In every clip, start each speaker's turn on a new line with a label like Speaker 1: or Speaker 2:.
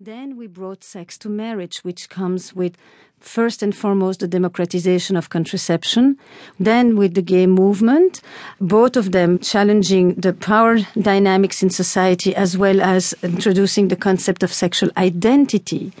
Speaker 1: Then we brought sex to marriage, which comes with first and foremost the democratization of contraception, then with the gay movement, both of them challenging the power dynamics in society as well as introducing the concept of sexual identity.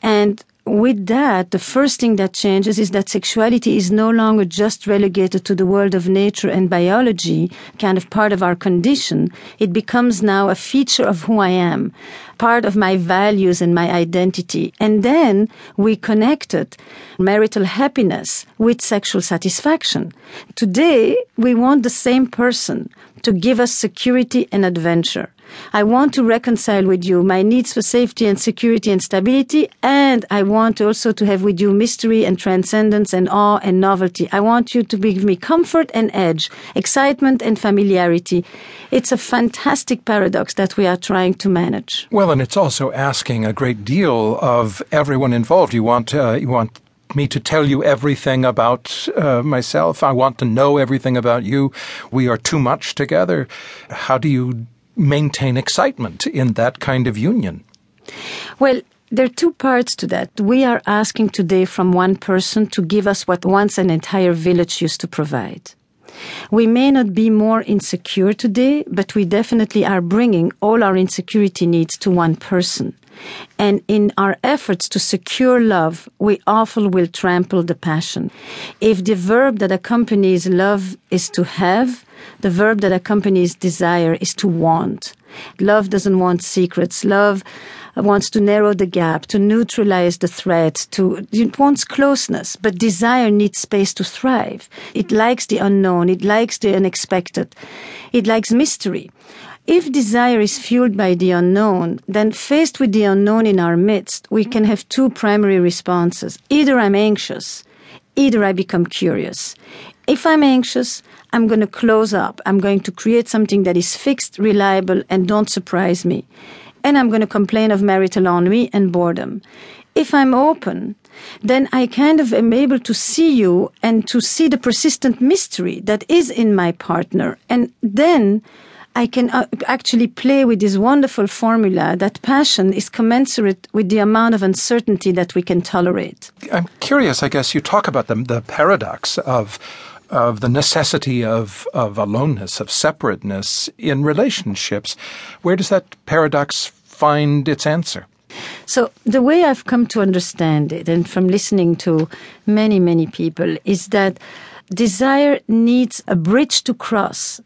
Speaker 1: And with that, the first thing that changes is that sexuality is no longer just relegated to the world of nature and biology, kind of part of our condition. It becomes now a feature of who I am, part of my values and my identity. And then we connected marital happiness with sexual satisfaction. Today, we want the same person to give us security and adventure. I want to reconcile with you my needs for safety and security and stability, and I want also to have with you mystery and transcendence and awe and novelty. I want you to give me comfort and edge, excitement and familiarity. It's a fantastic paradox that we are trying to manage.
Speaker 2: Well, and it's also asking a great deal of everyone involved. You want uh, you want me to tell you everything about uh, myself. I want to know everything about you. We are too much together. How do you maintain excitement in that kind of union?
Speaker 1: Well, there are two parts to that. We are asking today from one person to give us what once an entire village used to provide. We may not be more insecure today, but we definitely are bringing all our insecurity needs to one person. And in our efforts to secure love, we often will trample the passion. If the verb that accompanies love is to have, the verb that accompanies desire is to want. Love doesn't want secrets. Love Uh, wants to narrow the gap, to neutralize the threat, to, it wants closeness, but desire needs space to thrive. It hmm. likes the unknown. It likes the unexpected. It likes mystery. If desire is fueled by the unknown, then faced with the unknown in our midst, we can have two primary responses. Either I'm anxious, either I become curious. If I'm anxious, I'm going to close up. I'm going to create something that is fixed, reliable, and don't surprise me. And I'm going to complain of marital ennui and boredom. If I'm open, then I kind of am able to see you and to see the persistent mystery that is in my partner. And then I can uh, actually play with this wonderful formula that passion is commensurate with the amount of uncertainty that we can tolerate.
Speaker 2: I'm curious, I guess you talk about the, the paradox of of the necessity of, of aloneness, of separateness in relationships. Where does that paradox find its answer?
Speaker 1: So, the way I've come to understand it, and from listening to many, many people, is that desire needs a bridge to cross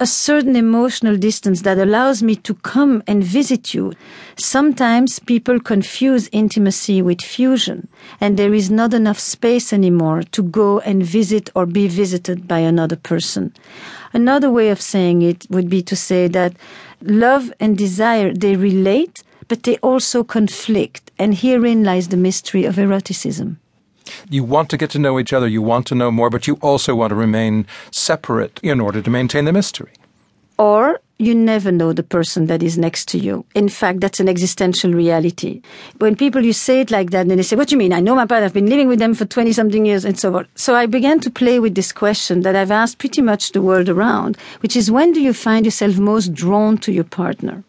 Speaker 1: a certain emotional distance that allows me to come and visit you. Sometimes people confuse intimacy with fusion, and there is not enough space anymore to go and visit or be visited by another person. Another way of saying it would be to say that love and desire, they relate, but they also conflict, and herein lies the mystery of eroticism.
Speaker 2: You want to get to know each other, you want to know more, but you also want to remain separate in order to maintain the mystery.
Speaker 1: Or you never know the person that is next to you. In fact, that's an existential reality. When people, you say it like that, and they say, what do you mean? I know my partner, I've been living with them for 20 something years, and so on. So I began to play with this question that I've asked pretty much the world around, which is when do you find yourself most drawn to your partner?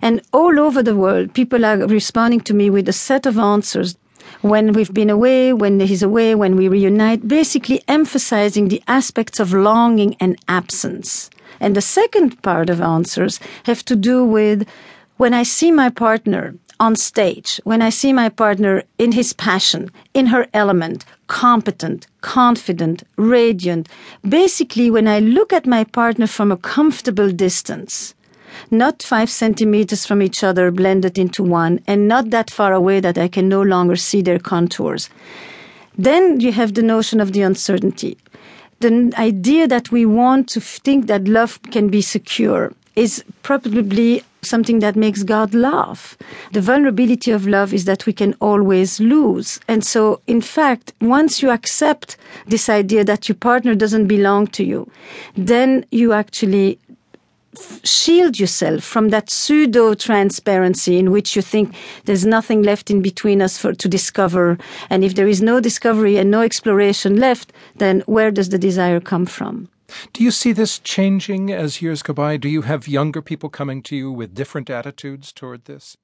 Speaker 1: And all over the world, people are responding to me with a set of answers when we've been away, when he's away, when we reunite, basically emphasizing the aspects of longing and absence. And the second part of answers have to do with when I see my partner on stage, when I see my partner in his passion, in her element, competent, confident, radiant, basically when I look at my partner from a comfortable distance, not five centimeters from each other blended into one, and not that far away that I can no longer see their contours. Then you have the notion of the uncertainty. The idea that we want to think that love can be secure is probably something that makes God laugh. The vulnerability of love is that we can always lose. And so, in fact, once you accept this idea that your partner doesn't belong to you, then you actually shield yourself from that pseudo transparency in which you think there's nothing left in between us for, to discover. And if there is no discovery and no exploration left, then where does the desire come from?
Speaker 2: Do you see this changing as years go by? Do you have younger people coming to you with different attitudes toward this?